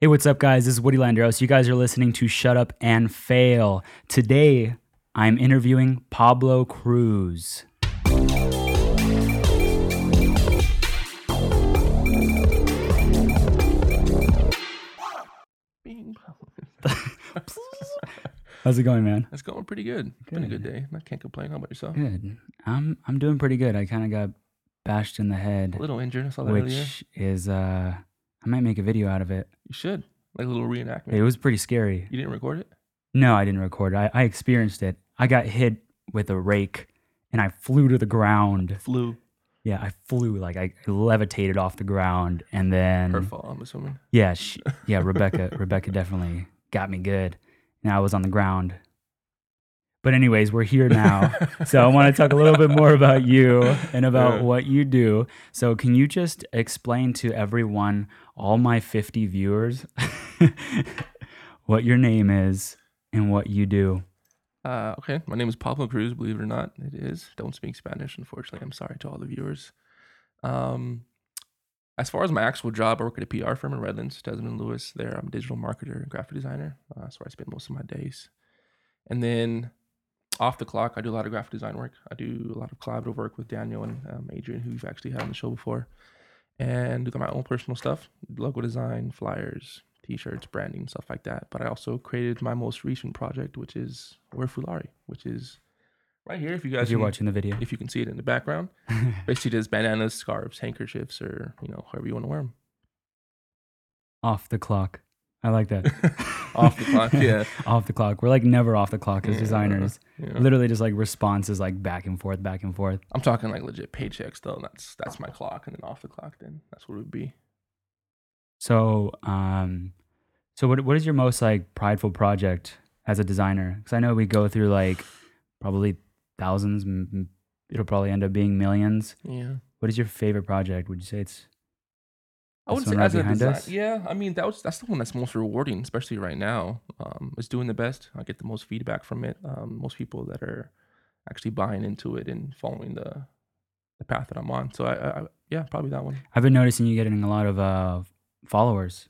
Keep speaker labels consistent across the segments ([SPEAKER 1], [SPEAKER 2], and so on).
[SPEAKER 1] Hey, what's up, guys? This is Woody Landeros. You guys are listening to Shut Up and Fail. Today, I'm interviewing Pablo Cruz. How's it going, man?
[SPEAKER 2] It's going pretty good. Been a
[SPEAKER 1] Good.
[SPEAKER 2] good day. I can't complain. How about yourself?
[SPEAKER 1] Good. I'm I'm doing pretty good. I kind of got bashed in the head, A
[SPEAKER 2] little injured. I saw that earlier.
[SPEAKER 1] which is uh, I might make a video out of it.
[SPEAKER 2] You should like a little reenactment.
[SPEAKER 1] It was pretty scary.
[SPEAKER 2] You didn't record it.
[SPEAKER 1] No, I didn't record it. I, I experienced it. I got hit with a rake, and I flew to the ground.
[SPEAKER 2] Flew.
[SPEAKER 1] Yeah, I flew like I levitated off the ground, and then
[SPEAKER 2] Her fault. I'm assuming.
[SPEAKER 1] Yeah, she, yeah, Rebecca. Rebecca definitely got me good, and I was on the ground. But anyways, we're here now, so I want to talk a little bit more about you and about
[SPEAKER 2] Yeah.
[SPEAKER 1] what you do. So, can you just explain to everyone, all my fifty viewers, what your name is and what you do?
[SPEAKER 2] Uh, okay. My name is Pablo Cruz. Believe it or not, it is. Don't speak Spanish, unfortunately. I'm sorry to all the viewers. Um, as far as my actual job, I work at a PR firm in Redlands, Desmond Lewis. There, I'm a digital marketer and graphic designer. Uh, that's where I spend most of my days. And then off the clock, I do a lot of graphic design work. I do a lot of collaborative work with Daniel and um, Adrian, who you've actually had on the show before, and do my own personal stuff, logo design, flyers, t-shirts, branding, stuff like that. But I also created my most recent project, which is Wear Foulari, which is right here. If you guys
[SPEAKER 1] If you're
[SPEAKER 2] can-
[SPEAKER 1] watching the video,
[SPEAKER 2] if you can see it in the background, basically just bananas, scarves, handkerchiefs, or you know however you want to wear them.
[SPEAKER 1] off the clock. I like that.
[SPEAKER 2] Off the clock, yeah.
[SPEAKER 1] off the clock. We're like never off the clock as
[SPEAKER 2] Yeah,
[SPEAKER 1] designers.
[SPEAKER 2] yeah.
[SPEAKER 1] Literally just like responses like back and forth, back and forth.
[SPEAKER 2] I'm talking like legit paychecks though. That's that's my clock, and then off the clock, then that's what it would be.
[SPEAKER 1] So, um, so what what is your most like prideful project as a designer? Because I know we go through like probably thousands. It'll probably end up being millions.
[SPEAKER 2] Yeah.
[SPEAKER 1] What is your favorite project? Would you say it's
[SPEAKER 2] I wouldn't say
[SPEAKER 1] right
[SPEAKER 2] as a design.
[SPEAKER 1] us?
[SPEAKER 2] Yeah, I mean that was that's the one that's most rewarding, especially right now. Um, it's doing the best. I get the most feedback from it. Um, most people that are actually buying into it and following the the path that I'm on. So I, I, yeah, probably that one.
[SPEAKER 1] I've been noticing you getting a lot of uh followers.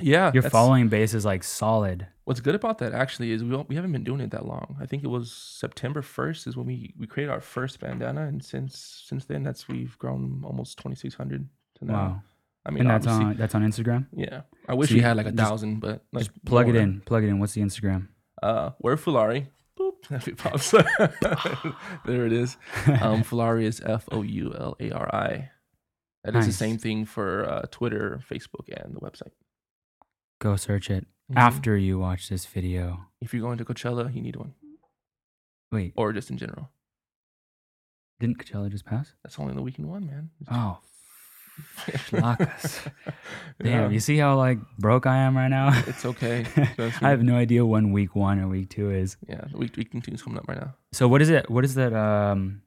[SPEAKER 2] Yeah,
[SPEAKER 1] Your following base is like solid.
[SPEAKER 2] What's good about that actually is we we haven't been doing it that long. I think it was September first is when we we created our first bandana, and since since then that's we've grown almost twenty six hundred to now.
[SPEAKER 1] Wow.
[SPEAKER 2] I mean,
[SPEAKER 1] And that's on that's on Instagram.
[SPEAKER 2] yeah. I wish
[SPEAKER 1] So
[SPEAKER 2] we
[SPEAKER 1] you
[SPEAKER 2] had like a thousand, but like
[SPEAKER 1] Just plug it in. Plug it in. What's the Instagram?
[SPEAKER 2] Uh, we're Foulari. Boop. Pops. there it is. Um, Foulari is F O U L A R I. That is the same thing for uh, Twitter, Facebook, and the website.
[SPEAKER 1] Go search it
[SPEAKER 2] Mhm.
[SPEAKER 1] after you watch this video.
[SPEAKER 2] If you're going to Coachella, you need one,
[SPEAKER 1] Wait,
[SPEAKER 2] or just in general.
[SPEAKER 1] didn't Coachella just pass?
[SPEAKER 2] That's only the weekend one, man.
[SPEAKER 1] Oh, Schlockas. Damn,
[SPEAKER 2] Yeah.
[SPEAKER 1] you see how like broke I am right now?
[SPEAKER 2] It's okay.
[SPEAKER 1] I have no idea when week one or week two is.
[SPEAKER 2] Yeah, week week two's coming up right now.
[SPEAKER 1] So what is it? What is that? Um,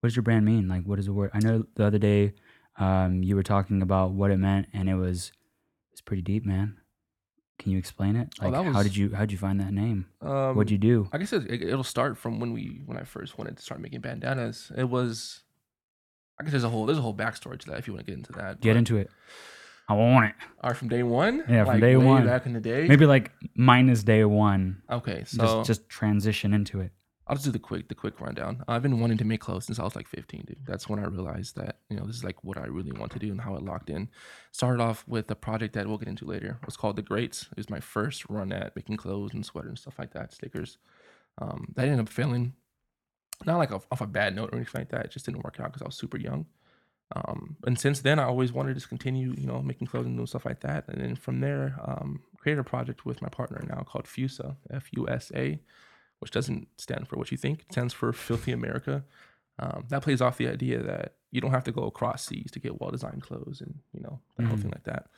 [SPEAKER 1] what does your brand mean? Like, what is the word? I know the other day, um, you were talking about what it meant, and it was it's pretty deep, man. Can you explain it?
[SPEAKER 2] Oh,
[SPEAKER 1] Like, how did you how did you find that name?
[SPEAKER 2] Um,
[SPEAKER 1] What'd you do?
[SPEAKER 2] I guess it, it- it'll start from when we when I first wanted to start making bandanas. It was, I guess there's a whole there's a whole backstory to that if you want to get into that.
[SPEAKER 1] Get
[SPEAKER 2] but-
[SPEAKER 1] into it. I want it.
[SPEAKER 2] All right, from day one?
[SPEAKER 1] Yeah, from
[SPEAKER 2] Like,
[SPEAKER 1] day one.
[SPEAKER 2] Back in the day.
[SPEAKER 1] Maybe like minus day one.
[SPEAKER 2] Okay, so
[SPEAKER 1] just just transition into it.
[SPEAKER 2] I'll just do the quick the quick rundown. I've been wanting to make clothes since I was like 15, dude. That's when I realized that you know this is like what I really want to do and how it locked in. Started off with a project that we'll get into later. It was called the Greats. It was my first run at making clothes and sweaters and stuff like that, stickers. Um, that ended up failing, not like off, off a bad note or anything like that. It just didn't work out because I was super young. Um, and since then, I always wanted to just continue, you know, making clothes and doing stuff like that. And then from there, um, created a project with my partner now called FUSA, F U S A, which doesn't stand for what you think. It stands for Filthy America. Um, that plays off the idea that you don't have to go across seas to get well designed clothes and you know that whole
[SPEAKER 1] Mhm.
[SPEAKER 2] thing like that.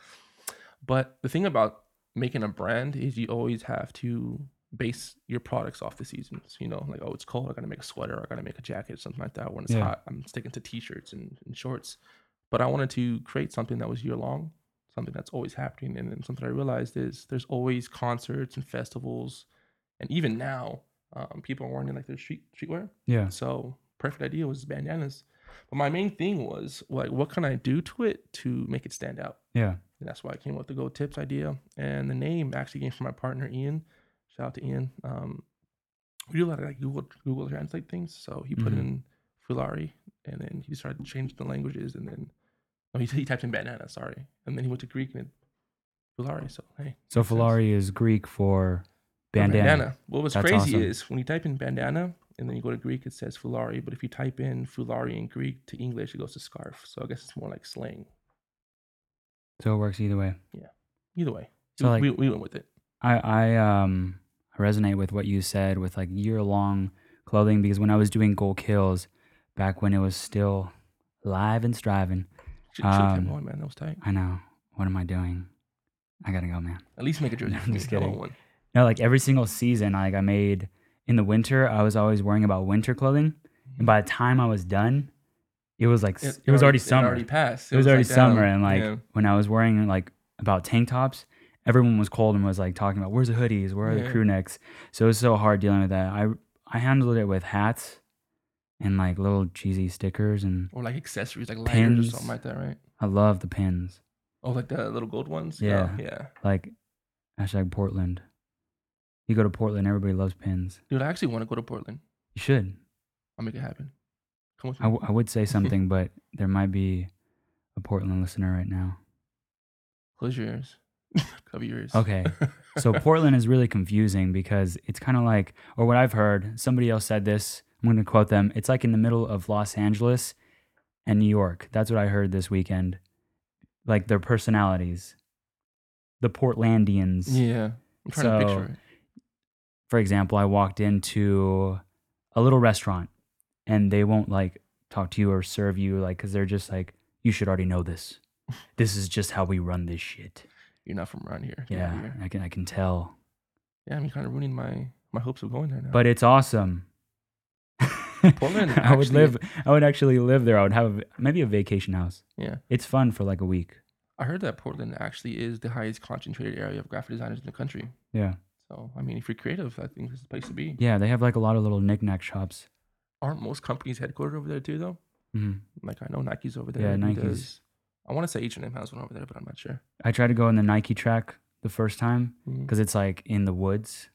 [SPEAKER 2] But the thing about making a brand is you always have to base your products off the seasons. You know, like oh, it's cold, I gotta make a sweater, I gotta make a jacket, something like that. When it's
[SPEAKER 1] Yeah.
[SPEAKER 2] hot, I'm sticking to t-shirts and, and shorts. But I wanted to create something that was year long, something that's always happening. And then something I realized is there's always concerts and festivals, and even now, um, people are wearing like their street streetwear.
[SPEAKER 1] Yeah.
[SPEAKER 2] So perfect idea was bandanas. But my main thing was like, what can I do to it to make it stand out?
[SPEAKER 1] Yeah.
[SPEAKER 2] And that's why I came up with the Go Tips idea. And the name actually came from my partner Ian. Shout out to Ian. Um, we do a lot of like Google Google Translate things. So he put
[SPEAKER 1] Mhm.
[SPEAKER 2] in Foulari, and then he started changing the languages, and then oh, he, he typed in banana. Sorry, and then he went to Greek and Foulari. So hey,
[SPEAKER 1] So
[SPEAKER 2] makes sense.
[SPEAKER 1] Foulari is Greek for
[SPEAKER 2] Or
[SPEAKER 1] bandana.
[SPEAKER 2] Well, what's
[SPEAKER 1] That's
[SPEAKER 2] crazy
[SPEAKER 1] awesome.
[SPEAKER 2] is when you type in bandana and then you go to Greek, it says Foulari. But if you type in Foulari in Greek to English, it goes to scarf. So I guess it's more like slang.
[SPEAKER 1] So it works either way.
[SPEAKER 2] Yeah, either way,
[SPEAKER 1] So,
[SPEAKER 2] we,
[SPEAKER 1] like-
[SPEAKER 2] we, we went with it.
[SPEAKER 1] I I um resonate with what you said with like year long clothing because when I was doing goal kills back when it was still live and striving,
[SPEAKER 2] Should, should
[SPEAKER 1] um,
[SPEAKER 2] kept man. That was tight.
[SPEAKER 1] I know what am I doing? I gotta go, man.
[SPEAKER 2] At least make a jersey.
[SPEAKER 1] I'm just
[SPEAKER 2] I
[SPEAKER 1] kidding.
[SPEAKER 2] one.
[SPEAKER 1] No, like every single season, like I made in the winter, I was always worrying about winter clothing, and by the time I was done, it was like s- it, was already summer.
[SPEAKER 2] It already passed.
[SPEAKER 1] It was already
[SPEAKER 2] like,
[SPEAKER 1] summer,
[SPEAKER 2] damn,
[SPEAKER 1] and like
[SPEAKER 2] yeah.
[SPEAKER 1] when I was wearing like about tank tops, everyone was cold and was like talking about where's the hoodies, where are the crew necks. So it was so hard dealing with that. I I handled it with hats and like little cheesy stickers, and
[SPEAKER 2] or like accessories, like lighters or
[SPEAKER 1] Pins.
[SPEAKER 2] something like that, right?
[SPEAKER 1] I love the pins.
[SPEAKER 2] Oh, like the little gold ones.
[SPEAKER 1] Yeah.
[SPEAKER 2] Oh, yeah.
[SPEAKER 1] Like hashtag Portland. You go to Portland, everybody loves pins.
[SPEAKER 2] Dude, I actually want to go to Portland.
[SPEAKER 1] You should.
[SPEAKER 2] I'll make it happen. Come with
[SPEAKER 1] I,
[SPEAKER 2] me.
[SPEAKER 1] w- I would say something, but there might be a Portland listener right now.
[SPEAKER 2] Close your ears. Cover.
[SPEAKER 1] Okay. So Portland is really confusing because it's kind of like, or what I've heard, somebody else said this. I'm going to quote them. It's like in the middle of Los Angeles and New York. That's what I heard this weekend. Like their personalities, the Portlandians.
[SPEAKER 2] Yeah. I'm trying to
[SPEAKER 1] So-
[SPEAKER 2] picture it.
[SPEAKER 1] For example, I walked into a little restaurant and they won't like talk to you or serve you like because they're just like, you should already know this. This is just how we run this shit.
[SPEAKER 2] You're not from around here. Of
[SPEAKER 1] Yeah,
[SPEAKER 2] here.
[SPEAKER 1] I can I can tell.
[SPEAKER 2] Yeah, I'm kind of ruining my my hopes of going there now.
[SPEAKER 1] but it's awesome.
[SPEAKER 2] Portland
[SPEAKER 1] I would
[SPEAKER 2] actually-
[SPEAKER 1] live. I would actually live there. I would have maybe a vacation house.
[SPEAKER 2] yeah,
[SPEAKER 1] It's fun for like a week.
[SPEAKER 2] I heard that Portland actually is the highest concentrated area of graphic designers in the country.
[SPEAKER 1] Yeah,
[SPEAKER 2] So I mean, if you're creative, I think this is the place to be.
[SPEAKER 1] yeah. They have like a lot of little knickknack shops.
[SPEAKER 2] Aren't most companies headquartered over there too, though?
[SPEAKER 1] Mhm.
[SPEAKER 2] Like I know Nike's over there.
[SPEAKER 1] Yeah. Nike's.
[SPEAKER 2] I want to say H and M has one over there, but I'm not sure.
[SPEAKER 1] I tried to go in the Nike track the first time because it's like in the woods.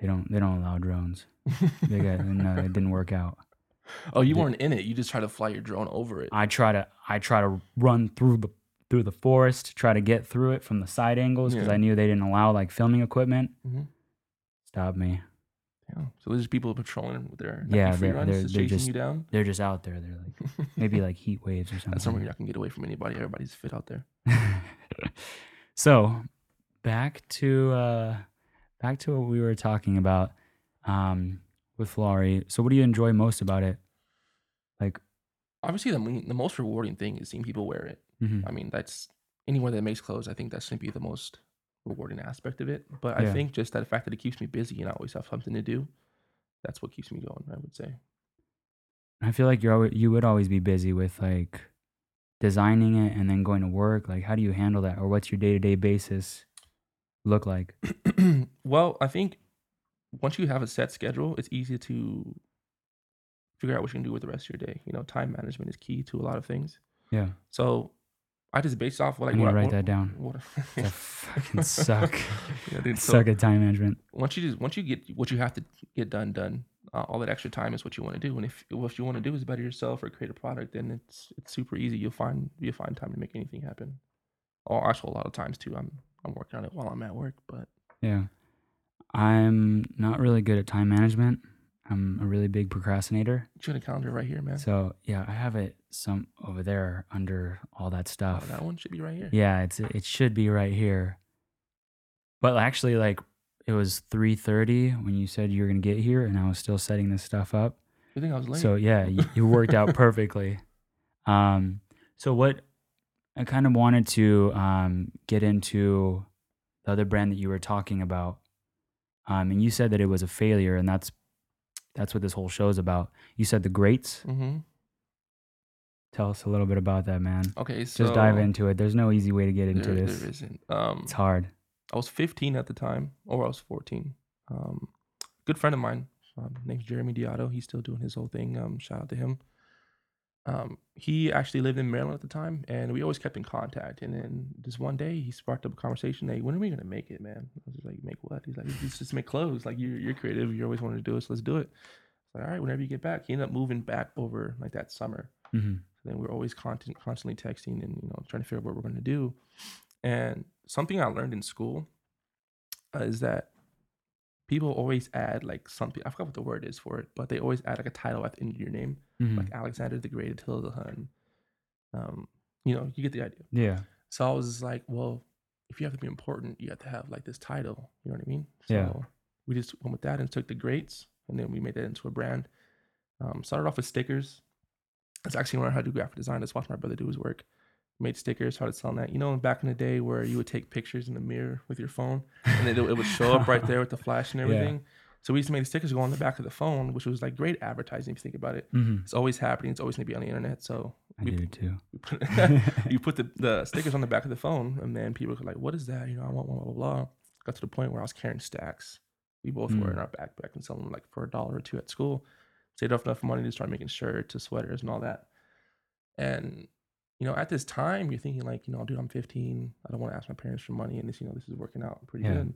[SPEAKER 1] They don't. They don't allow drones. They got no. It didn't work out.
[SPEAKER 2] oh, you weren't in it. You just try to fly your drone over it.
[SPEAKER 1] I try to. I try to run through the through the forest, try to get through it from the side angles because
[SPEAKER 2] Yeah.
[SPEAKER 1] I knew they didn't allow like filming equipment.
[SPEAKER 2] Mhm.
[SPEAKER 1] Stop me.
[SPEAKER 2] Yeah. So there's people patrolling with their
[SPEAKER 1] Yeah,
[SPEAKER 2] free
[SPEAKER 1] they're-
[SPEAKER 2] runs,
[SPEAKER 1] they're-
[SPEAKER 2] just
[SPEAKER 1] they're
[SPEAKER 2] chasing
[SPEAKER 1] just-
[SPEAKER 2] you down.
[SPEAKER 1] They're just out there. They're like maybe like heat waves or something.
[SPEAKER 2] That's somewhere you're not gonna get away from anybody. Everybody's fit out there.
[SPEAKER 1] so back to uh back to what we were talking about um with Foulari. So what do you enjoy most about it? Like
[SPEAKER 2] Obviously, the the most rewarding thing is seeing people wear it.
[SPEAKER 1] mhm.
[SPEAKER 2] I mean, that's anyone that makes clothes. I think that's gonna be the most rewarding aspect of it. But
[SPEAKER 1] Yeah.
[SPEAKER 2] I think just that fact that it keeps me busy and I always have something to do. That's what keeps me going. I would say.
[SPEAKER 1] I feel like you're always, you would always be busy with like designing it and then going to work. Like how do you handle that or what's your day-to-day basis look like?
[SPEAKER 2] well, I think once you have a set schedule, it's easy to figure out what you can do with the rest of your day. You know, time management is key to a lot of things.
[SPEAKER 1] Yeah.
[SPEAKER 2] So I just based off what
[SPEAKER 1] I
[SPEAKER 2] like
[SPEAKER 1] need
[SPEAKER 2] what
[SPEAKER 1] to write
[SPEAKER 2] what-
[SPEAKER 1] that down.
[SPEAKER 2] What,
[SPEAKER 1] fucking suck.
[SPEAKER 2] yeah, dude, so
[SPEAKER 1] suck at time management.
[SPEAKER 2] once you just once you get what you have to get done done, uh, all that extra time is what you want to do. And if what you want to do is better yourself or create a product, then it's it's super easy. You'll find you'll find time to make anything happen. Or actually, a lot of times too, I'm I'm working on it while I'm at work. But
[SPEAKER 1] Yeah. I'm not really good at time management. I'm a really big procrastinator.
[SPEAKER 2] you got a calendar right here, man.
[SPEAKER 1] So yeah, I have it some over there under all that
[SPEAKER 2] Oh,
[SPEAKER 1] stuff.
[SPEAKER 2] that one should be right here.
[SPEAKER 1] Yeah, it's it should be right here. But actually, like it was three thirty when you said you were gonna get here, and I was still setting this stuff up.
[SPEAKER 2] You think I was late?
[SPEAKER 1] So yeah, you, you worked out perfectly. Um, so what I kind of wanted to um, get into the other brand that you were talking about, um, and you said that it was a failure, and that's that's what this whole show is about. You said the greats.
[SPEAKER 2] mm-hmm.
[SPEAKER 1] Tell us a little bit about that, man.
[SPEAKER 2] Okay, so
[SPEAKER 1] Just dive into it. There's no easy way to get into
[SPEAKER 2] there,
[SPEAKER 1] this.
[SPEAKER 2] There isn't. Um,
[SPEAKER 1] It's hard.
[SPEAKER 2] I was 15 at the time, or I was 14. Um, good friend of mine, um, named Jeremy Diotto. He's still doing his whole thing. Um, shout out to him. Um, he actually lived in Maryland at the time, and we always kept in contact. And then this one day, he sparked up a conversation. Hey, when are we gonna make it, man? I was just like, make what? He's like, just, just make clothes. Like you're you're creative. You always wanted to do it, so let's do it. It's like, all right, whenever you get back. He ended up moving back over like that summer.
[SPEAKER 1] hmm
[SPEAKER 2] So then we are always content, constantly texting and you know trying to figure out what we're going to do. And something I learned in school uh, is that people always add like something. I forgot what the word is for it, but they always add like a title at the end of your name,
[SPEAKER 1] hmm
[SPEAKER 2] like Alexander the Great, Attila the Hun. Um, you know, you get the idea.
[SPEAKER 1] Yeah.
[SPEAKER 2] So I was just like, well, if you have to be important, you have to have like this title. You know what I mean? So
[SPEAKER 1] Yeah.
[SPEAKER 2] we just went with that and took the greats, and then we made that into a brand. Um, started off with stickers. That's actually when I had to do graphic design. Just watch my brother do his work. Made stickers, started selling that. You know, back in the day where you would take pictures in the mirror with your phone, and it, it would show up right there with the flash and
[SPEAKER 1] Yeah.
[SPEAKER 2] everything. So we used to make the stickers go on the back of the phone, which was like great advertising if you think about it.
[SPEAKER 1] hmm
[SPEAKER 2] It's always happening. It's always gonna be on the internet. So
[SPEAKER 1] I
[SPEAKER 2] we
[SPEAKER 1] do too.
[SPEAKER 2] you put, you put the, the stickers on the back of the phone, and then people were like, "What is that?" You know, I want blah blah blah. Got to the point where I was carrying stacks. We both were
[SPEAKER 1] Mm.
[SPEAKER 2] in our backpack and selling them like for a dollar or two at school. Saved up enough money to start making shirts, to sweaters, and all that. And you know, at this time, you're thinking like, you know, dude, I'm 15. I don't want to ask my parents for money, and this, you know, this is working out pretty
[SPEAKER 1] Yeah.
[SPEAKER 2] good.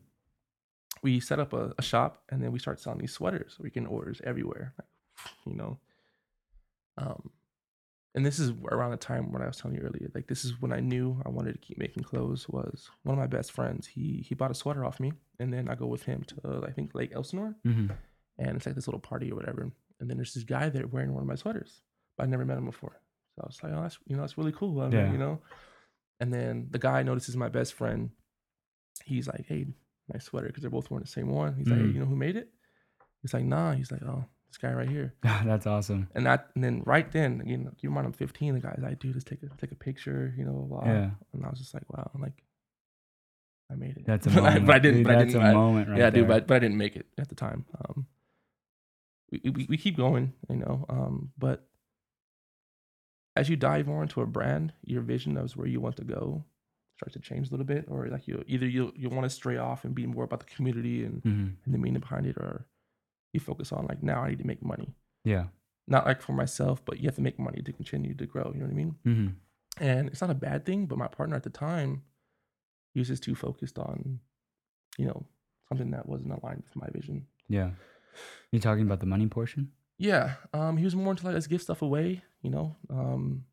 [SPEAKER 2] We set up a, a shop, and then we start selling these sweaters. We can orders everywhere, like, you know. Um, and this is around the time when I was telling you earlier. Like this is when I knew I wanted to keep making clothes. Was one of my best friends. He he bought a sweater off me, and then I go with him to uh, I think Lake Elsinore,
[SPEAKER 1] hmm
[SPEAKER 2] and it's like this little party or whatever. And then there's this guy there wearing one of my sweaters, but I never met him before. So I was like, oh, that's you know, that's really cool. I mean,
[SPEAKER 1] Yeah.
[SPEAKER 2] You know. And then the guy notices my best friend. He's like, hey, nice sweater, because they're both wearing the same one. He's like, hey,
[SPEAKER 1] Mhm.
[SPEAKER 2] you know who made it? He's like, nah. He's like, oh, this guy right here.
[SPEAKER 1] That's awesome.
[SPEAKER 2] And that, and then right then, you know, you mind I'm 15. The guy's like, dude, let's take a take a picture, you know. Blah.
[SPEAKER 1] Yeah.
[SPEAKER 2] And I was just like, wow, I'm like, I made it.
[SPEAKER 1] That's a moment.
[SPEAKER 2] but I didn't.
[SPEAKER 1] Dude,
[SPEAKER 2] but I
[SPEAKER 1] that's
[SPEAKER 2] didn't. I-
[SPEAKER 1] moment right
[SPEAKER 2] yeah, dude, but but I didn't make it at the time. Um, we we, we keep going, you know. Um, but as you dive more into a brand, your vision of where you want to go starts to change a little bit, or like you either you you want to stray off and be more about the community and,
[SPEAKER 1] Mhm.
[SPEAKER 2] and the meaning behind it, or you focus on like now I need to make money
[SPEAKER 1] Yeah.
[SPEAKER 2] not like for myself, but you have to make money to continue to grow. You know what I mean?
[SPEAKER 1] hmm
[SPEAKER 2] And it's not a bad thing, but my partner at the time, he was just too focused on, you know, something that wasn't aligned with my vision.
[SPEAKER 1] Yeah. You talking about the money portion?
[SPEAKER 2] Yeah, um, he was more into like let's give stuff away, you know, um,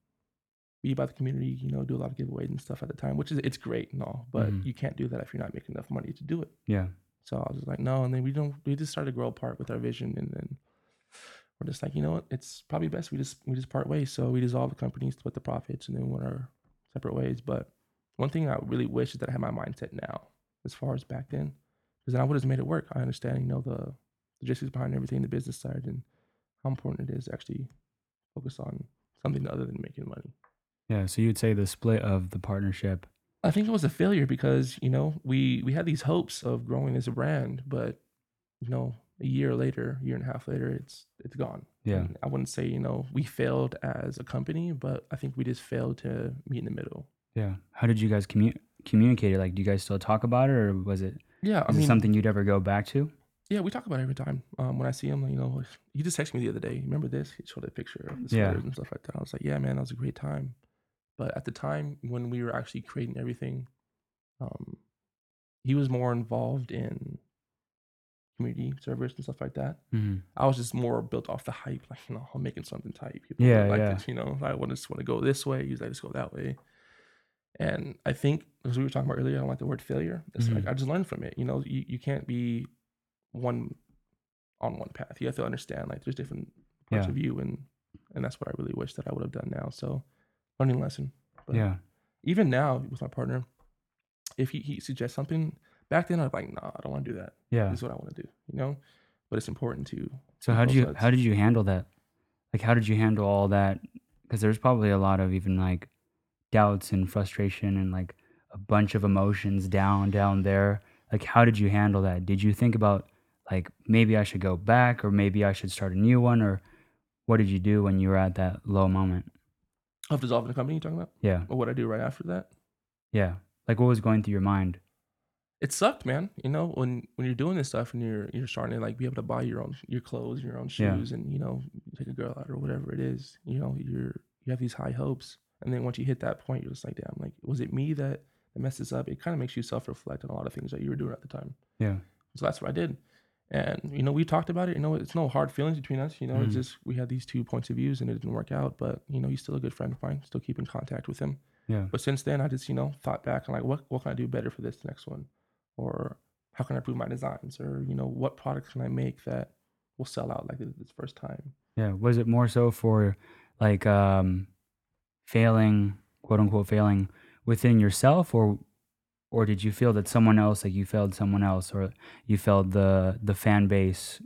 [SPEAKER 2] be about the community, you know, do a lot of giveaways and stuff at the time, which is it's great and all, but
[SPEAKER 1] Mhm.
[SPEAKER 2] you can't do that if you're not making enough money to do it.
[SPEAKER 1] Yeah.
[SPEAKER 2] So I was just like, no. And then we don't, we just started to grow apart with our vision. And then we're just like, you know what? It's probably best we just, we just part ways. So we dissolve the companies to split the profits, and then went our separate ways. But one thing I really wish is that I had my mindset now, as far as back then, because then I would have made it work. I understand, you know, the logistics behind everything, the business side, and how important it is to actually focus on something other than making money.
[SPEAKER 1] Yeah. So you'd say the split of the partnership.
[SPEAKER 2] I think it was a failure because you know we we had these hopes of growing as a brand, but you know a year later, year and a half later, it's it's gone.
[SPEAKER 1] Yeah.
[SPEAKER 2] And I wouldn't say you know we failed as a company, but I think we just failed to meet in the middle.
[SPEAKER 1] Yeah. How did you guys commu- communicate it? Like, do you guys still talk about it, or was it?
[SPEAKER 2] Yeah, I
[SPEAKER 1] Is it something you'd ever go back to?
[SPEAKER 2] Yeah, we talk about it every time. Um, when I see him, you know, he just texted me the other day. Remember this? He showed a picture of the
[SPEAKER 1] Yeah.
[SPEAKER 2] and stuff like that. I was like, yeah, man, that was a great time. But at the time when we were actually creating everything, um, he was more involved in community service and stuff like that.
[SPEAKER 1] hmm
[SPEAKER 2] I was just more built off the hype, like you know, I'm making something tight. People
[SPEAKER 1] Yeah,
[SPEAKER 2] like
[SPEAKER 1] yeah.
[SPEAKER 2] this, you know. I want to just want to go this way. He's like, let's go that way. And I think as we were talking about earlier, I don't like the word failure. It's like
[SPEAKER 1] Mhm.
[SPEAKER 2] I just learned from it. You know, you, you can't be one on one path. You have to understand like there's different parts
[SPEAKER 1] Yeah.
[SPEAKER 2] of you, and and that's what I really wish that I would have done now. So learning lesson. But
[SPEAKER 1] Yeah.
[SPEAKER 2] even now with my partner, if he, he suggests something, back then I'm like, nah, I don't want to do that.
[SPEAKER 1] Yeah.
[SPEAKER 2] This is what I want to do. You know, but it's important to
[SPEAKER 1] So how did you
[SPEAKER 2] sides.
[SPEAKER 1] how did you handle that? Like how did you handle all that? Because there's probably a lot of even like doubts and frustration and like a bunch of emotions down down there. Like how did you handle that? Did you think about like maybe I should go back or maybe I should start a new one or what did you do when you were at that low moment?
[SPEAKER 2] of dissolving the company. you're talking about?
[SPEAKER 1] Yeah.
[SPEAKER 2] Or what I do right after that?
[SPEAKER 1] Yeah. Like what was going through your mind?
[SPEAKER 2] It sucked, man. You know, when when you're doing this stuff and you're you're starting to like be able to buy your own your clothes, your own
[SPEAKER 1] Yeah.
[SPEAKER 2] shoes, and you know, take a girl out or whatever it is. You know, you're you have these high hopes, and then once you hit that point, you're just like, damn, like was it me that, that messed this up? It kind of makes you self reflect on a lot of things that you were doing at the time.
[SPEAKER 1] Yeah.
[SPEAKER 2] So that's what I did. And you know, we talked about it. You know, it's no hard feelings between us. You know, it's
[SPEAKER 1] Mhm.
[SPEAKER 2] just we had these two points of views, and it didn't work out. But you know, he's still a good friend of mine. Still keep in contact with him.
[SPEAKER 1] Yeah.
[SPEAKER 2] But since then, I just you know thought back and like, what what can I do better for this next one, or how can I improve my designs, or you know, what products can I make that will sell out like this, this first time.
[SPEAKER 1] Yeah. Was it more so for like um failing, quote unquote failing within yourself or or did you feel that someone else like you failed someone else or you failed the the fan base?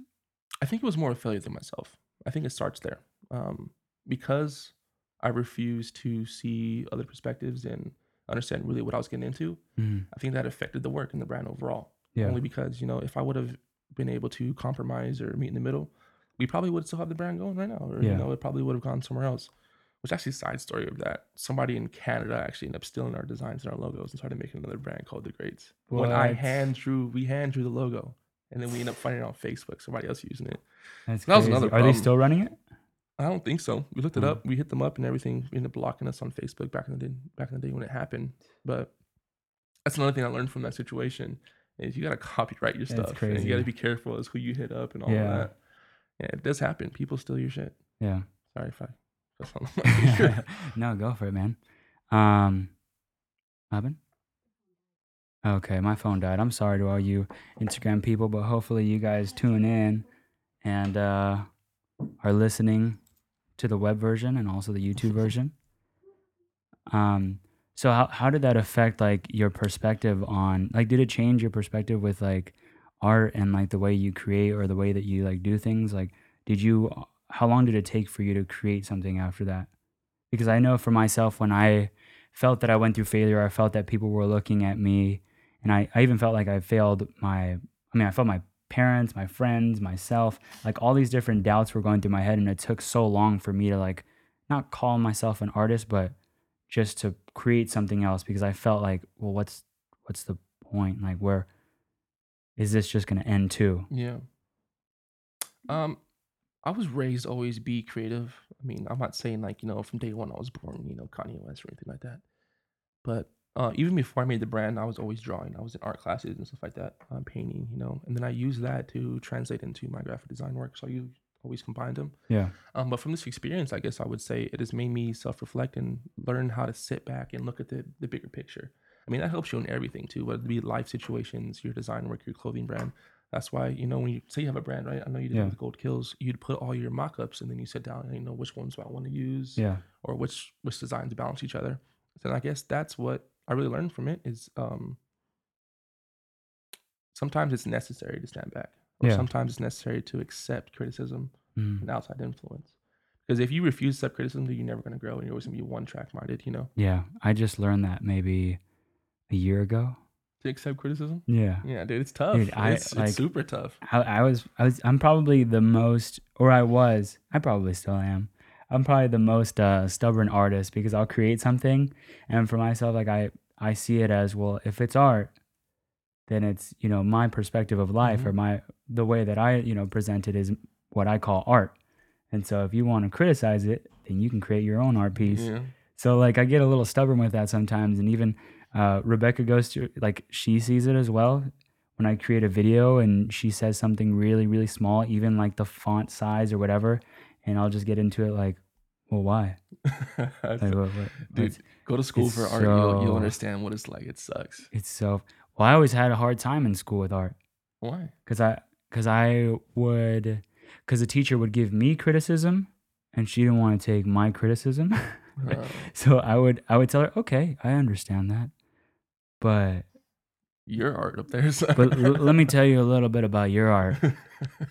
[SPEAKER 2] I think it was more a failure than myself. I think it starts there um, because I refused to see other perspectives and understand really what I was getting into.
[SPEAKER 1] Mhm.
[SPEAKER 2] I think that affected the work and the brand overall.
[SPEAKER 1] Yeah.
[SPEAKER 2] Only because you know if I would have been able to compromise or meet in the middle, we probably would still have the brand going right now, or
[SPEAKER 1] Yeah.
[SPEAKER 2] you know it probably would have gone somewhere else. Which actually side story of that. Somebody in Canada actually ended up stealing our designs and our logos and started making another brand called the Greats. When I hand drew, we hand drew the logo, and then we end up finding it on Facebook. Somebody else using it.
[SPEAKER 1] That's
[SPEAKER 2] That was another
[SPEAKER 1] Are they still running it?
[SPEAKER 2] I don't think so. We looked it
[SPEAKER 1] Oh.
[SPEAKER 2] up. We hit them up and everything. We ended up blocking us on Facebook back in the day, back in the day when it happened. But that's another thing I learned from that situation is you gotta copyright your
[SPEAKER 1] That's
[SPEAKER 2] stuff. And
[SPEAKER 1] crazy.
[SPEAKER 2] you gotta be careful as who you hit up and all
[SPEAKER 1] Yeah.
[SPEAKER 2] that. Yeah, it does happen. People steal your shit.
[SPEAKER 1] Yeah.
[SPEAKER 2] Sorry if I finger.
[SPEAKER 1] no, go for it, man. Um, Robin? Okay, my phone died. I'm sorry to all you Instagram people, but hopefully you guys tune in and uh, are listening to the web version and also the YouTube version. Um, so how how did that affect like your perspective on like did it change your perspective with like art and like the way you create or the way that you like do things? Like did you how long did it take for you to create something after that? Because I know for myself when I felt that I went through failure, I felt that people were looking at me and I, I even felt like I failed my I mean I felt my parents, my friends, myself, like all these different doubts were going through my head and it took so long for me to like not call myself an artist, but just to create something else because I felt like, well, what's what's the point? Like where is this just gonna end too?
[SPEAKER 2] Yeah. Um, I was raised always be creative. I mean, I'm not saying like you know from day one I was born you know Kanye West or anything like that, but uh, even before I made the brand, I was always drawing. I was in art classes and stuff like that, uh, painting, you know, and then I used that to translate into my graphic design work. So you always combined them.
[SPEAKER 1] Yeah.
[SPEAKER 2] Um, but from this experience, I guess I would say it has made me self-reflect and learn how to sit back and look at the the bigger picture. I mean, that helps you in everything too, whether it be life situations, your design work, your clothing brand. That's why you know when you say you have a brand, right? I know you did
[SPEAKER 1] Yeah.
[SPEAKER 2] with Gold Kills. You'd put all your mock-ups and then you sit down and you know which ones do I want to use
[SPEAKER 1] Yeah.
[SPEAKER 2] or which which designs balance each other. So I guess that's what I really learned from it is um sometimes it's necessary to stand back. Or
[SPEAKER 1] Yeah.
[SPEAKER 2] sometimes it's necessary to accept criticism
[SPEAKER 1] Mm.
[SPEAKER 2] and outside influence. Because if you refuse to accept criticism, you're never gonna grow and you're always gonna be one track minded, you know.
[SPEAKER 1] Yeah. I just learned that maybe a year ago.
[SPEAKER 2] To accept criticism?
[SPEAKER 1] Yeah.
[SPEAKER 2] Yeah, dude, it's tough.
[SPEAKER 1] Dude, I,
[SPEAKER 2] it's,
[SPEAKER 1] like-
[SPEAKER 2] it's super tough.
[SPEAKER 1] I, I was I was I'm probably the most or I was I probably still am. I'm probably the most uh, stubborn artist because I'll create something and for myself like I I see it as well if it's art then it's you know my perspective of life or
[SPEAKER 2] Mhm.
[SPEAKER 1] my the way that I you know present it is what I call art. And so if you want to criticize it, then you can create your own art piece.
[SPEAKER 2] Yeah.
[SPEAKER 1] So like I get a little stubborn with that sometimes, and even uh, Rebecca goes to like she sees it as well. When I create a video and she says something really really small, even like the font size or whatever, and I'll just get into it like, well, why? Like, what, what,
[SPEAKER 2] Dude, go to school for art. You'll, you'll understand what it's like. It sucks.
[SPEAKER 1] it's so. Well, I always had a hard time in school with art
[SPEAKER 2] Why?
[SPEAKER 1] because I because I would because the teacher would give me criticism, and she didn't want to take my criticism.
[SPEAKER 2] Uh,
[SPEAKER 1] so I would I would tell her, okay, I understand that, but
[SPEAKER 2] your art up there. So.
[SPEAKER 1] but l- let me tell you a little bit about your art.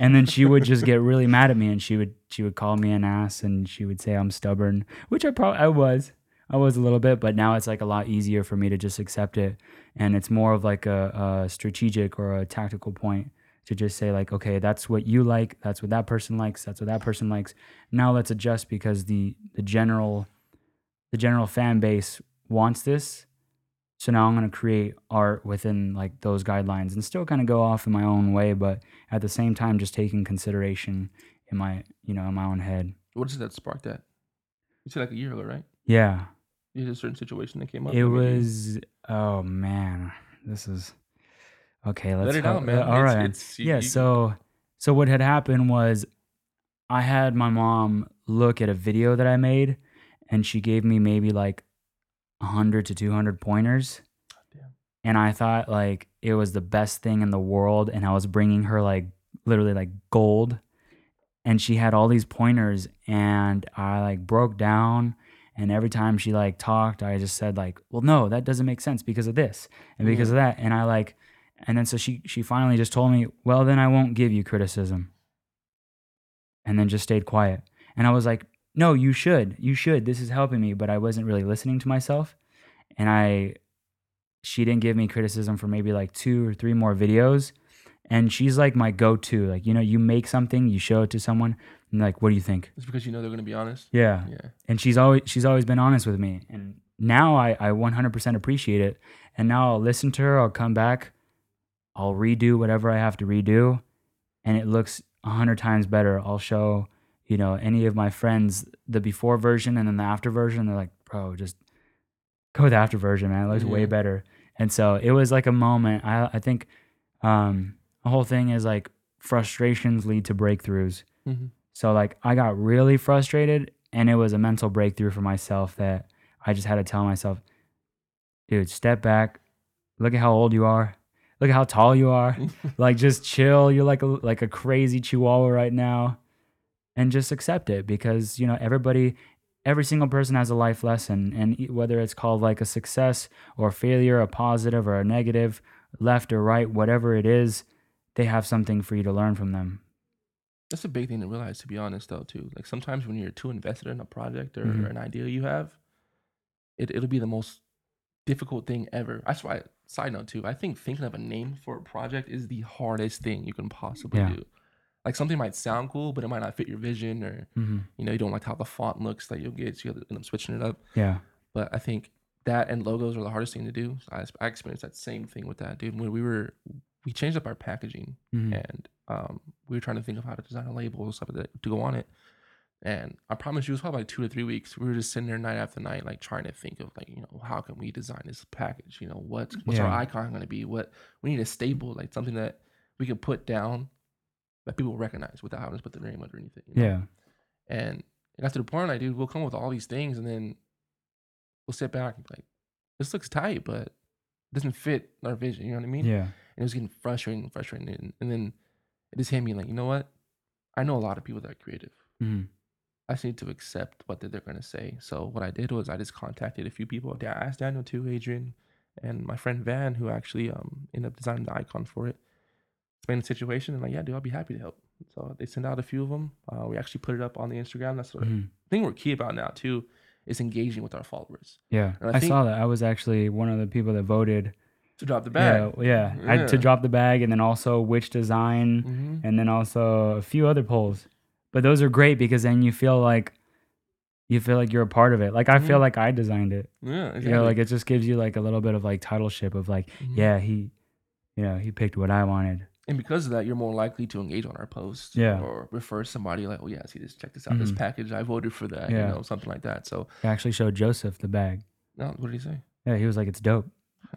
[SPEAKER 1] And then she would just get really mad at me, and she would she would call me an ass, and she would say I'm stubborn, which I probably I was, I was a little bit, but now it's like a lot easier for me to just accept it, and it's more of like a, a strategic or a tactical point to just say like, okay, that's what you like, that's what that person likes, that's what that person likes. Now let's adjust because the the general the general fan base wants this. So now I'm going to create art within like those guidelines and still kind of go off in my own way, but at the same time just taking consideration in my, you know, in my own head.
[SPEAKER 2] what is it that sparked that? You said like a year ago, right?
[SPEAKER 1] Yeah.
[SPEAKER 2] You had a certain situation that came up.
[SPEAKER 1] It was oh man. This is okay, let's
[SPEAKER 2] Let it
[SPEAKER 1] help-
[SPEAKER 2] out, man.
[SPEAKER 1] uh, All
[SPEAKER 2] It's-
[SPEAKER 1] right.
[SPEAKER 2] it's- you-
[SPEAKER 1] yeah,
[SPEAKER 2] you-
[SPEAKER 1] so so what had happened was I had my mom look at a video that I made and she gave me maybe like 100 to 200 pointers. And I thought like it was the best thing in the world and I was bringing her like literally like gold. And she had all these pointers and I like broke down. And every time she like talked I just said like well no that doesn't make sense because of this and because of that. And I like and then so she she finally just told me well then I won't give you criticism. And then just stayed quiet. And I was like no you should. You should. This is helping me but I wasn't really listening to myself. And I she didn't give me criticism for maybe like two or three more videos. And she's like my go-to. Like you know you make something you show it to someone and like what do you think?
[SPEAKER 2] It's because you know they're gonna be honest.
[SPEAKER 1] yeah.
[SPEAKER 2] Yeah.
[SPEAKER 1] and she's always she's always been honest with me. And now I, I 100% appreciate it. And now i'll listen to her i'll come back i'll redo whatever i have to redo and it looks 100 times better. I'll show you know any of my friends the before version and then the after version they're like bro just go with the after version man it looks way better and so it was like a moment i, I think um, the whole thing is like frustrations lead to breakthroughs
[SPEAKER 2] hmm
[SPEAKER 1] so like I got really frustrated and it was a mental breakthrough for myself that I just had to tell myself, dude, step back. Look at how old you are. Look at how tall you are. like just chill. You're like a like a crazy chihuahua right now. And just accept it because, you know, everybody every single person has a life lesson and whether it's called like a success or failure, a positive or a negative, left or right, whatever it is, they have something for you to learn from them.
[SPEAKER 2] That's a big thing to realize, to be honest, though, too. Like sometimes when you're too invested in a project or
[SPEAKER 1] Mhm.
[SPEAKER 2] an idea you have, it it'll be the most difficult thing ever. That's why. Side note, too. I think thinking of a name for a project is the hardest thing you can possibly
[SPEAKER 1] Yeah.
[SPEAKER 2] do. Like something might sound cool, but it might not fit your vision, or
[SPEAKER 1] hmm
[SPEAKER 2] you know you don't like how the font looks that you'll get, so you end up switching it up.
[SPEAKER 1] Yeah.
[SPEAKER 2] But I think that and logos are the hardest thing to do. I, I experienced that same thing with that, dude. When we were, we changed up our packaging
[SPEAKER 1] Mhm.
[SPEAKER 2] and um, we were trying to think of how to design a label or something to go on it. And I promise you, it was probably like two to three weeks. We were just sitting there night after night, like trying to think of like, you know, how can we design this package? You know, what's what's our icon going to be? What we need a staple, like something that we can put down that people recognize without having to put their name underneath it. you know?
[SPEAKER 1] Yeah.
[SPEAKER 2] And it got to the point like, dude, we'll come up with all these things and then we'll sit back and be like, this looks tight, but it doesn't fit our vision. You know what I mean?
[SPEAKER 1] Yeah.
[SPEAKER 2] And it was getting frustrating and frustrating. And, and then it just hit me like, you know what? I know a lot of people that are creative.
[SPEAKER 1] Mhm.
[SPEAKER 2] I just need to accept what they're going to say. So what I did was I just contacted a few people. I asked Daniel too, Adrian, and my friend Van, who actually um ended up designing the icon for it. Explained the situation and like, yeah, dude, I'll be happy to help. So they send out a few of them. Uh, we actually put it up on the Instagram. That's what
[SPEAKER 1] Mhm.
[SPEAKER 2] thing we're key about now too, is engaging with our followers
[SPEAKER 1] Yeah.
[SPEAKER 2] I
[SPEAKER 1] I, saw that. I was actually one of the people that voted.
[SPEAKER 2] to drop the bag.
[SPEAKER 1] Yeah. Yeah. I, to drop the bag and then also which design
[SPEAKER 2] hmm
[SPEAKER 1] and then also a few other polls. But those are great because then you feel like you feel like you're a part of it. Like I feel
[SPEAKER 2] Mhm.
[SPEAKER 1] like I designed it.
[SPEAKER 2] Yeah, exactly.
[SPEAKER 1] You know, like it just gives you like a little bit of like titleship of like,
[SPEAKER 2] Mhm.
[SPEAKER 1] yeah, he you know, he picked what I wanted.
[SPEAKER 2] And because of that, you're more likely to engage on our posts.
[SPEAKER 1] Yeah.
[SPEAKER 2] Or refer somebody like, oh yeah, see this, check this out, this
[SPEAKER 1] Mhm.
[SPEAKER 2] package. I voted for that.
[SPEAKER 1] Yeah.
[SPEAKER 2] You know, something like that. So
[SPEAKER 1] I actually showed Joseph the bag.
[SPEAKER 2] no, what did he say?
[SPEAKER 1] Yeah, he was like, It's dope.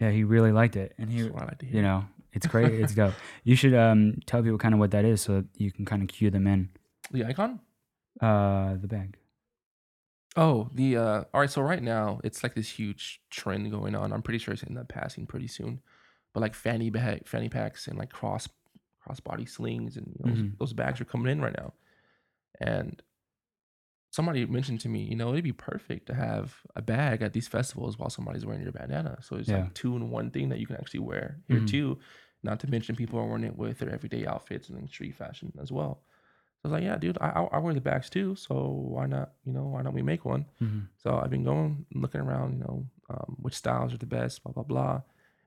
[SPEAKER 1] Yeah, he really liked it. And he
[SPEAKER 2] That's what I like to hear.
[SPEAKER 1] you know it's great it's dope you should um tell people kind of what that is so that you can kind of cue them in
[SPEAKER 2] The icon?
[SPEAKER 1] uh the bag
[SPEAKER 2] Oh, the uh all right, so right now it's like this huge trend going on. I'm pretty sure it's in the passing pretty soon. But like fanny bag fanny packs and like cross cross body slings and you know, those,
[SPEAKER 1] Mhm.
[SPEAKER 2] those bags are coming in right now. And somebody mentioned to me, you know, it'd be perfect to have a bag at these festivals while somebody's wearing your bandana. So it's
[SPEAKER 1] Yeah.
[SPEAKER 2] like two in one thing that you can actually wear here
[SPEAKER 1] Mhm.
[SPEAKER 2] too. Not to mention people are wearing it with their everyday outfits and in street fashion as well. So I was like, yeah, dude, I, I wear the bags too. So why not, you know, why don't we make one?
[SPEAKER 1] Mhm.
[SPEAKER 2] So I've been going, looking around, you know, um, which styles are the best, blah blah blah,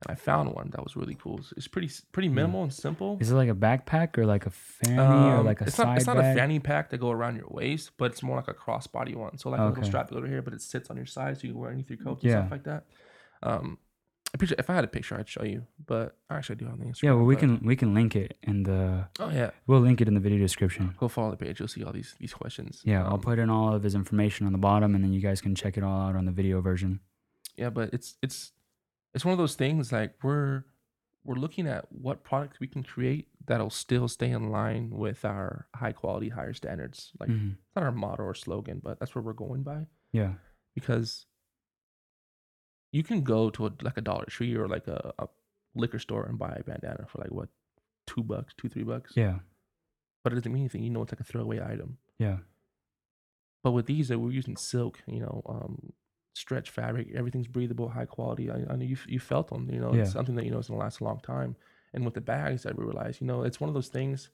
[SPEAKER 2] and I found one that was really cool. It's- It's pretty pretty minimal and simple.
[SPEAKER 1] is it like a backpack or like a fanny or
[SPEAKER 2] Um,
[SPEAKER 1] like a
[SPEAKER 2] it's
[SPEAKER 1] side
[SPEAKER 2] not it's not
[SPEAKER 1] bag
[SPEAKER 2] a fanny pack that go around your waist, but it's more like a crossbody one. So like a little strap over here, but it sits on your side, so you can wear underneath your coat and stuff like that. Um, picture. If I had a picture, I'd show you. But I actually, I do have the Instagram.
[SPEAKER 1] Yeah, well, we
[SPEAKER 2] but-
[SPEAKER 1] can we can link it in the
[SPEAKER 2] Oh yeah,
[SPEAKER 1] we'll link it in the video description.
[SPEAKER 2] go follow the page. You'll see all these these questions.
[SPEAKER 1] Yeah, I'll
[SPEAKER 2] Um,
[SPEAKER 1] put in all of his information on the bottom, and then you guys can check it all out on the video version.
[SPEAKER 2] yeah but it's it's it's one of those things like we're we're looking at what products we can create that'll still stay in line with our high quality higher standards. Like
[SPEAKER 1] Mhm.
[SPEAKER 2] it's not our motto or slogan but that's what we're going by.
[SPEAKER 1] Yeah,
[SPEAKER 2] because you can go to a, like a dollar tree or like a, a liquor store and buy a bandana for like what two bucks two three bucks?
[SPEAKER 1] Yeah,
[SPEAKER 2] but it doesn't mean anything you know it's like a throwaway item.
[SPEAKER 1] Yeah,
[SPEAKER 2] But with these, that we're using silk, you know, um, stretch fabric. Everything's breathable, high quality. I, I know you you felt them. You know,
[SPEAKER 1] Yeah.
[SPEAKER 2] it's something that you know is gonna last a long time. And with the bags, I realized, you know, it's one of those things.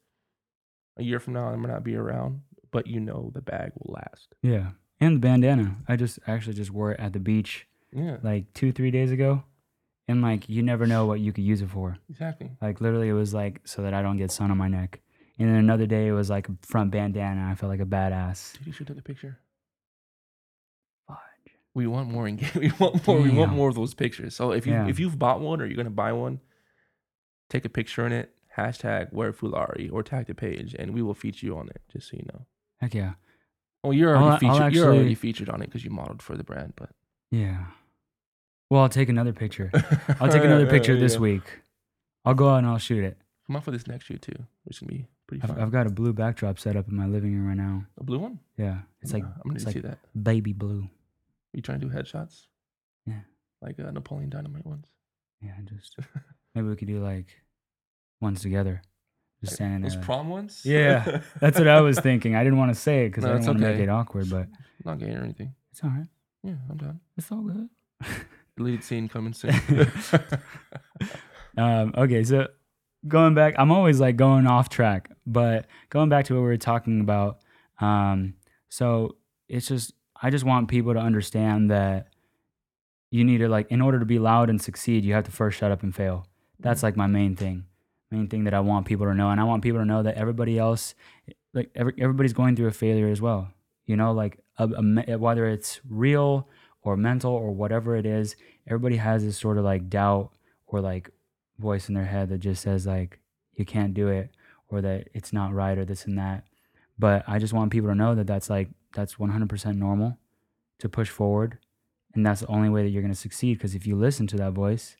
[SPEAKER 2] A year from now, I might not be around, but you know, the bag will last.
[SPEAKER 1] yeah. And the bandana, I just actually just wore it at the beach
[SPEAKER 2] Yeah,
[SPEAKER 1] like two three days ago, and like you never know what you could use it for.
[SPEAKER 2] exactly.
[SPEAKER 1] Like literally, it was like so that I don't get sun on my neck. And then another day, it was like a front bandana. I felt like a badass.
[SPEAKER 2] Dude, you should take a picture. We want more engagement. We want more. We want more of those pictures. So if you
[SPEAKER 1] Yeah.
[SPEAKER 2] if you've bought one or you're gonna buy one, take a picture in it. Hashtag wear Foulari or tag the page, and we will feature you on it. Just so you know.
[SPEAKER 1] Heck yeah,
[SPEAKER 2] Well, you're
[SPEAKER 1] I'll-
[SPEAKER 2] already
[SPEAKER 1] I'll
[SPEAKER 2] featured. you're already featured on it because you modeled for the brand. But
[SPEAKER 1] yeah. Well, I'll take another picture. I'll take another picture this
[SPEAKER 2] Yeah.
[SPEAKER 1] week. I'll go out and I'll shoot it.
[SPEAKER 2] Come out for this next shoot too, which can be pretty
[SPEAKER 1] I've,
[SPEAKER 2] fun.
[SPEAKER 1] I've got a blue backdrop set up in my living room right now.
[SPEAKER 2] a blue one.
[SPEAKER 1] Yeah, it's like
[SPEAKER 2] I'm gonna need
[SPEAKER 1] like
[SPEAKER 2] see that.
[SPEAKER 1] baby blue.
[SPEAKER 2] You trying to do headshots?
[SPEAKER 1] Yeah.
[SPEAKER 2] Like uh, Napoleon Dynamite ones.
[SPEAKER 1] Yeah, just maybe we could do like ones together, just standing
[SPEAKER 2] Those
[SPEAKER 1] there.
[SPEAKER 2] prom ones.
[SPEAKER 1] Yeah, That's what I was thinking. I didn't want to say it because
[SPEAKER 2] No,
[SPEAKER 1] I didn't want to make it awkward, but
[SPEAKER 2] Not gay or anything.
[SPEAKER 1] it's all right.
[SPEAKER 2] Yeah, I'm done.
[SPEAKER 1] It's all good.
[SPEAKER 2] Deleted scene coming soon.
[SPEAKER 1] Um, okay, so going back, I'm always like going off track, but going back to what we were talking about. Um, so it's just, I just want people to understand that you need to like, in order to be loud and succeed, you have to first shut up and fail. That's like my main thing, main thing that I want people to know, and I want people to know that everybody else, like every, everybody's going through a failure as well. You know, like a, a whether it's real or mental or whatever it is, everybody has this sort of like doubt or like voice in their head that just says like you can't do it or that it's not right or this and that. But I just want people to know that that's like that's 100% normal to push forward, and that's the only way that you're gonna succeed. Because if you listen to that voice,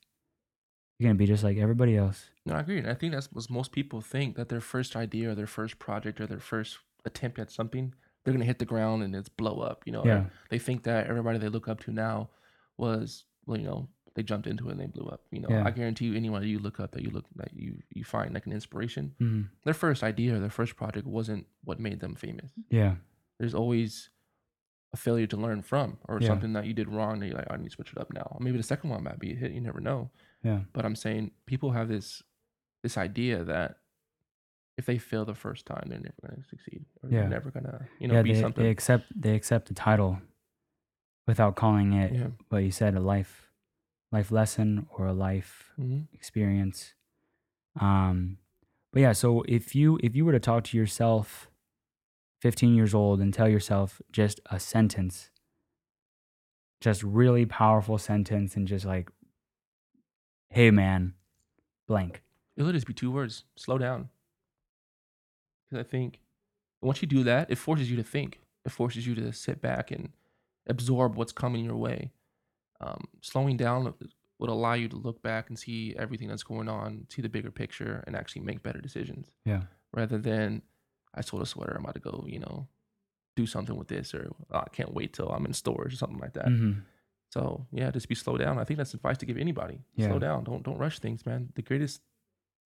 [SPEAKER 1] you're gonna be just like everybody else.
[SPEAKER 2] No, I agree. And I think that's what most people think that their first idea or their first project or their first attempt at something, they're gonna hit the ground and it's blow up. You know,
[SPEAKER 1] Yeah.
[SPEAKER 2] they think that everybody they look up to now was, well, you know, they jumped into it and they blew up. You know,
[SPEAKER 1] Yeah.
[SPEAKER 2] I guarantee you, anyone you look up that you look that you you find like an inspiration,
[SPEAKER 1] hmm
[SPEAKER 2] their first idea or their first project wasn't what made them famous.
[SPEAKER 1] Yeah,
[SPEAKER 2] There's always a failure to learn from or
[SPEAKER 1] Yeah.
[SPEAKER 2] something that you did wrong that you're like, I need to switch it up now. Maybe the second one might be a hit. You never know.
[SPEAKER 1] yeah,
[SPEAKER 2] But I'm saying people have this this idea that if they fail the first time, they're never going to succeed, or
[SPEAKER 1] Yeah.
[SPEAKER 2] they're never going to, you know,
[SPEAKER 1] yeah.
[SPEAKER 2] be
[SPEAKER 1] They,
[SPEAKER 2] something.
[SPEAKER 1] they accept they accept the title without calling it
[SPEAKER 2] yeah.
[SPEAKER 1] what you said a life life lesson or a life
[SPEAKER 2] hmm
[SPEAKER 1] experience. Um, but yeah, so if you if you were to talk to yourself, fifteen years old, and tell yourself just a sentence, just really powerful sentence, and just like, "Hey, man," blank.
[SPEAKER 2] It'll just be two words: slow down. Because I think once you do that, it forces you to think. It forces you to sit back and absorb what's coming your way. Um, slowing down would allow you to look back and see everything that's going on, see the bigger picture, and actually make better decisions.
[SPEAKER 1] Yeah,
[SPEAKER 2] rather than I sold a sweater, I'm about to go, you know, do something with this, or "Oh, I can't wait till I'm in stores or something like that.
[SPEAKER 1] hmm
[SPEAKER 2] So yeah, just be slow down. I think that's advice to give anybody.
[SPEAKER 1] Yeah.
[SPEAKER 2] Slow down. Don't don't rush things, man. The greatest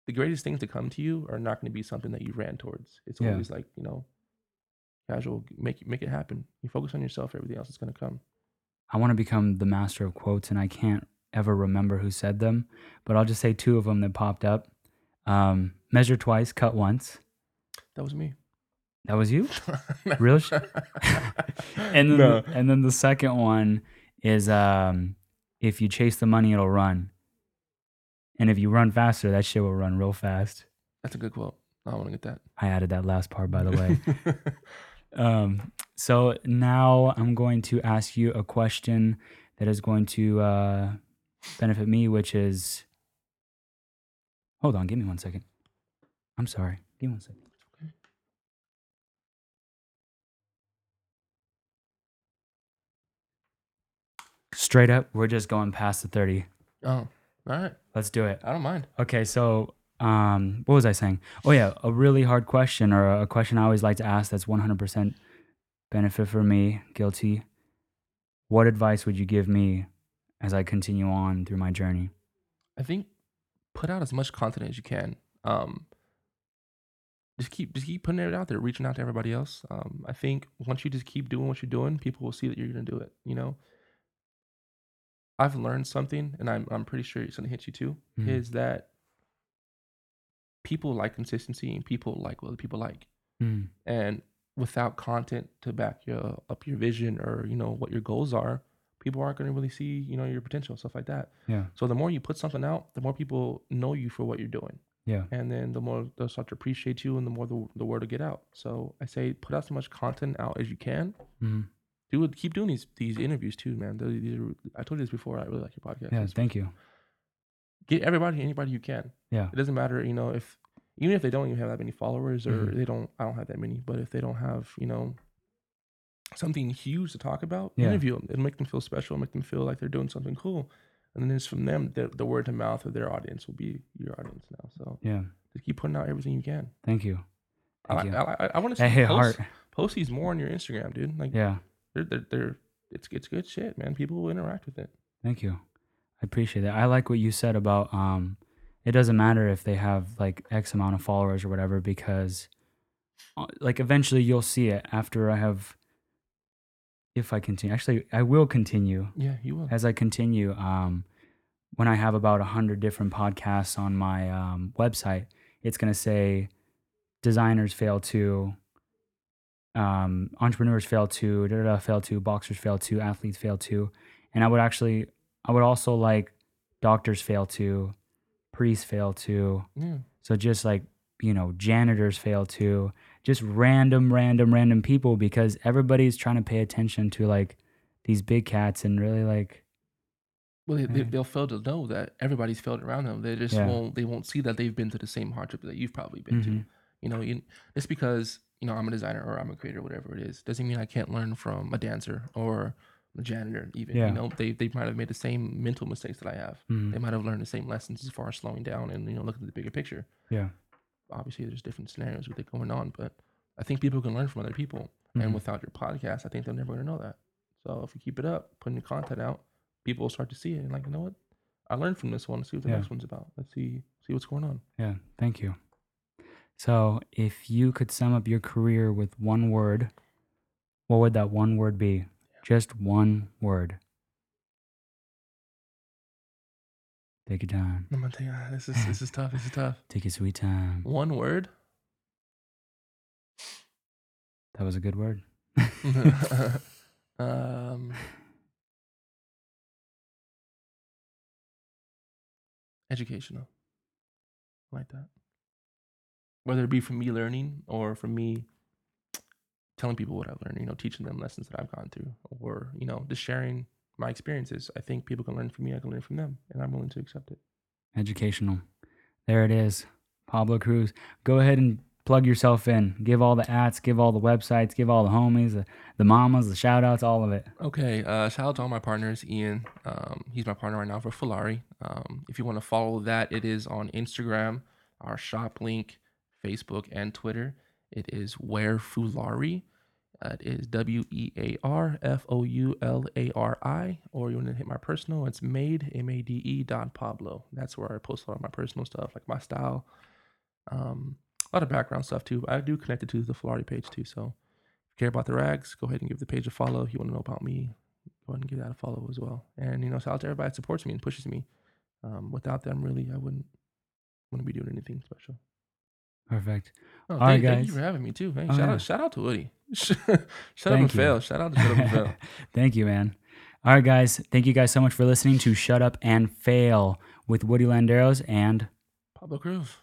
[SPEAKER 2] the greatest things to come to you are not going to be something that you ran towards. It's
[SPEAKER 1] Yeah.
[SPEAKER 2] always like you know, casual. Make make it happen. You focus on yourself. Everything else is going to come.
[SPEAKER 1] I want to become the master of quotes, and I can't ever remember who said them, but I'll just say two of them that popped up. Um, measure twice, cut once.
[SPEAKER 2] That was me.
[SPEAKER 1] That was you. Real sh- and then
[SPEAKER 2] No.
[SPEAKER 1] and then the second one is um if you chase the money it'll run and if you run faster that shit will run real fast
[SPEAKER 2] That's a good quote. I want to get that.
[SPEAKER 1] i added that last part by the way um so now i'm going to ask you a question that is going to uh benefit me, which is. Hold on, give me one second. I'm sorry. Give me one second.
[SPEAKER 2] okay.
[SPEAKER 1] Straight up, we're just going past the 30.
[SPEAKER 2] Oh, all right.
[SPEAKER 1] Let's do it.
[SPEAKER 2] I don't mind.
[SPEAKER 1] Okay, so um, what was I saying? Oh yeah, a really hard question or a question I always like to ask that's 100% benefit for me, guilty. What advice would you give me as I continue on through my journey?
[SPEAKER 2] I think put out as much content as you can. Um, just keep just keep putting it out there, reaching out to everybody else. Um, I think once you just keep doing what you're doing, people will see that you're gonna do it. You know, I've learned something, and I'm I'm pretty sure it's gonna hit you too.
[SPEAKER 1] Mhm.
[SPEAKER 2] Is that people like consistency and people like what other people like,
[SPEAKER 1] Mm,
[SPEAKER 2] and without content to back your up your vision or you know what your goals are, people aren't gonna really see you know your potential stuff like that.
[SPEAKER 1] yeah,
[SPEAKER 2] So the more you put something out, the more people know you for what you're doing.
[SPEAKER 1] Yeah,
[SPEAKER 2] and then the more they'll start to appreciate you and the more the, the word will get out. So i say put out as much content out as you can.
[SPEAKER 1] Mm,
[SPEAKER 2] do it keep doing these these interviews too man. These are, i told you this before i really like your podcast.
[SPEAKER 1] Yeah. Thank you.
[SPEAKER 2] Get everybody anybody you can
[SPEAKER 1] Yeah,
[SPEAKER 2] it doesn't matter you know if even if they don't even have that many followers or
[SPEAKER 1] Mhm.
[SPEAKER 2] they don't i don't have that many but if they don't have you know something huge to talk about
[SPEAKER 1] Yeah.
[SPEAKER 2] interview them it'll make them feel special make them feel like they're doing something cool and then it's from them the, the word to mouth of their audience will be your audience now so
[SPEAKER 1] yeah.
[SPEAKER 2] just keep putting out everything you can
[SPEAKER 1] Thank you.
[SPEAKER 2] I,
[SPEAKER 1] Thank you.
[SPEAKER 2] I, I, I want to see post,
[SPEAKER 1] hard.
[SPEAKER 2] post these more on your Instagram, dude. Like
[SPEAKER 1] Yeah,
[SPEAKER 2] they're, they're they're it's it's good shit, man. People will interact with it.
[SPEAKER 1] thank you. I appreciate that. I like what you said about um, it doesn't matter if they have like X amount of followers or whatever because, uh, like, eventually you'll see it after I have. If I continue, actually, I will continue
[SPEAKER 2] Yeah, you will.
[SPEAKER 1] as I continue, um, when I have about a hundred different podcasts on my um, website, it's gonna say designers fail to, um, entrepreneurs fail to, da, da, da, fail to, boxers fail to, athletes fail to, and I would actually, I would also like doctors fail to, priests fail to,
[SPEAKER 2] Yeah.
[SPEAKER 1] so just like you know, janitors fail to, just random, random, random people because everybody's trying to pay attention to like these big cats and really like
[SPEAKER 2] Well, they, they'll fail to know that everybody's failed around them. They just
[SPEAKER 1] Yeah.
[SPEAKER 2] won't. They won't see that they've been to the same hardship that you've probably been to.
[SPEAKER 1] Mhm.
[SPEAKER 2] You know, you, just because you know I'm a designer or I'm a creator, whatever it is, doesn't mean I can't learn from a dancer or janitor. Even
[SPEAKER 1] Yeah.
[SPEAKER 2] you know, they they might have made the same mental mistakes that I have.
[SPEAKER 1] Mhm.
[SPEAKER 2] They might have learned the same lessons as far as slowing down and you know looking at the bigger picture.
[SPEAKER 1] yeah,
[SPEAKER 2] obviously there's different scenarios with it going on, but I think people can learn from other people.
[SPEAKER 1] Mhm.
[SPEAKER 2] And without your podcast, I think they're never going to know that. So if you keep it up, putting the content out, people will start to see it and like, you know what? I learned from this one. Let's see what the
[SPEAKER 1] Yeah.
[SPEAKER 2] next one's about. Let's see see what's going on.
[SPEAKER 1] yeah. Thank you. So, if you could sum up your career with one word, what would that one word be? Just one word. Take your time.
[SPEAKER 2] I'm gonna you, ah, this is this is tough. This is tough.
[SPEAKER 1] Take your sweet time.
[SPEAKER 2] One word.
[SPEAKER 1] That was a good word.
[SPEAKER 2] um, educational. I like that. Whether it be from me learning or from me telling people what I've learned, you know, teaching them lessons that I've gone through, or you know, just sharing my experiences. I think people can learn from me. I can learn from them, and I'm willing to accept it.
[SPEAKER 1] Educational. There it is. Pablo Cruz. Go ahead and plug yourself in. Give all the ads, give all the websites, give all the homies, the, the mamas, the shout outs, all of it.
[SPEAKER 2] Okay, uh, shout out to all my partners. Ian, um, he's my partner right now for Foulari. Um, if you want to follow that, it is on Instagram, our shop link, Facebook, and Twitter. It is Wear Foulari. Uh, it is W E A R F O U L A R I. Or you want to hit my personal, it's made, M A D E dot Pablo. That's where I post a lot of my personal stuff, like my style. Um, a lot of background stuff too. I do connect it to the Foulari page too. So if you care about the rags, go ahead and give the page a follow. If you want to know about me, go ahead and give that a follow as well. And you know, shout out to everybody that supports me and pushes me. Um, without them, really, I wouldn't wouldn't be doing anything special.
[SPEAKER 1] Perfect.
[SPEAKER 2] Oh,
[SPEAKER 1] All
[SPEAKER 2] thank,
[SPEAKER 1] right,
[SPEAKER 2] thank you for having me too. Hey,
[SPEAKER 1] Oh,
[SPEAKER 2] shout
[SPEAKER 1] yeah.
[SPEAKER 2] out, shout out to Woody. Shut up and
[SPEAKER 1] Thank you.
[SPEAKER 2] fail. Shout out to Shut up and fail.
[SPEAKER 1] Thank you, man. All right, guys. Thank you guys so much for listening to Shut Up and Fail with Woody Landeros and
[SPEAKER 2] Pablo Cruz.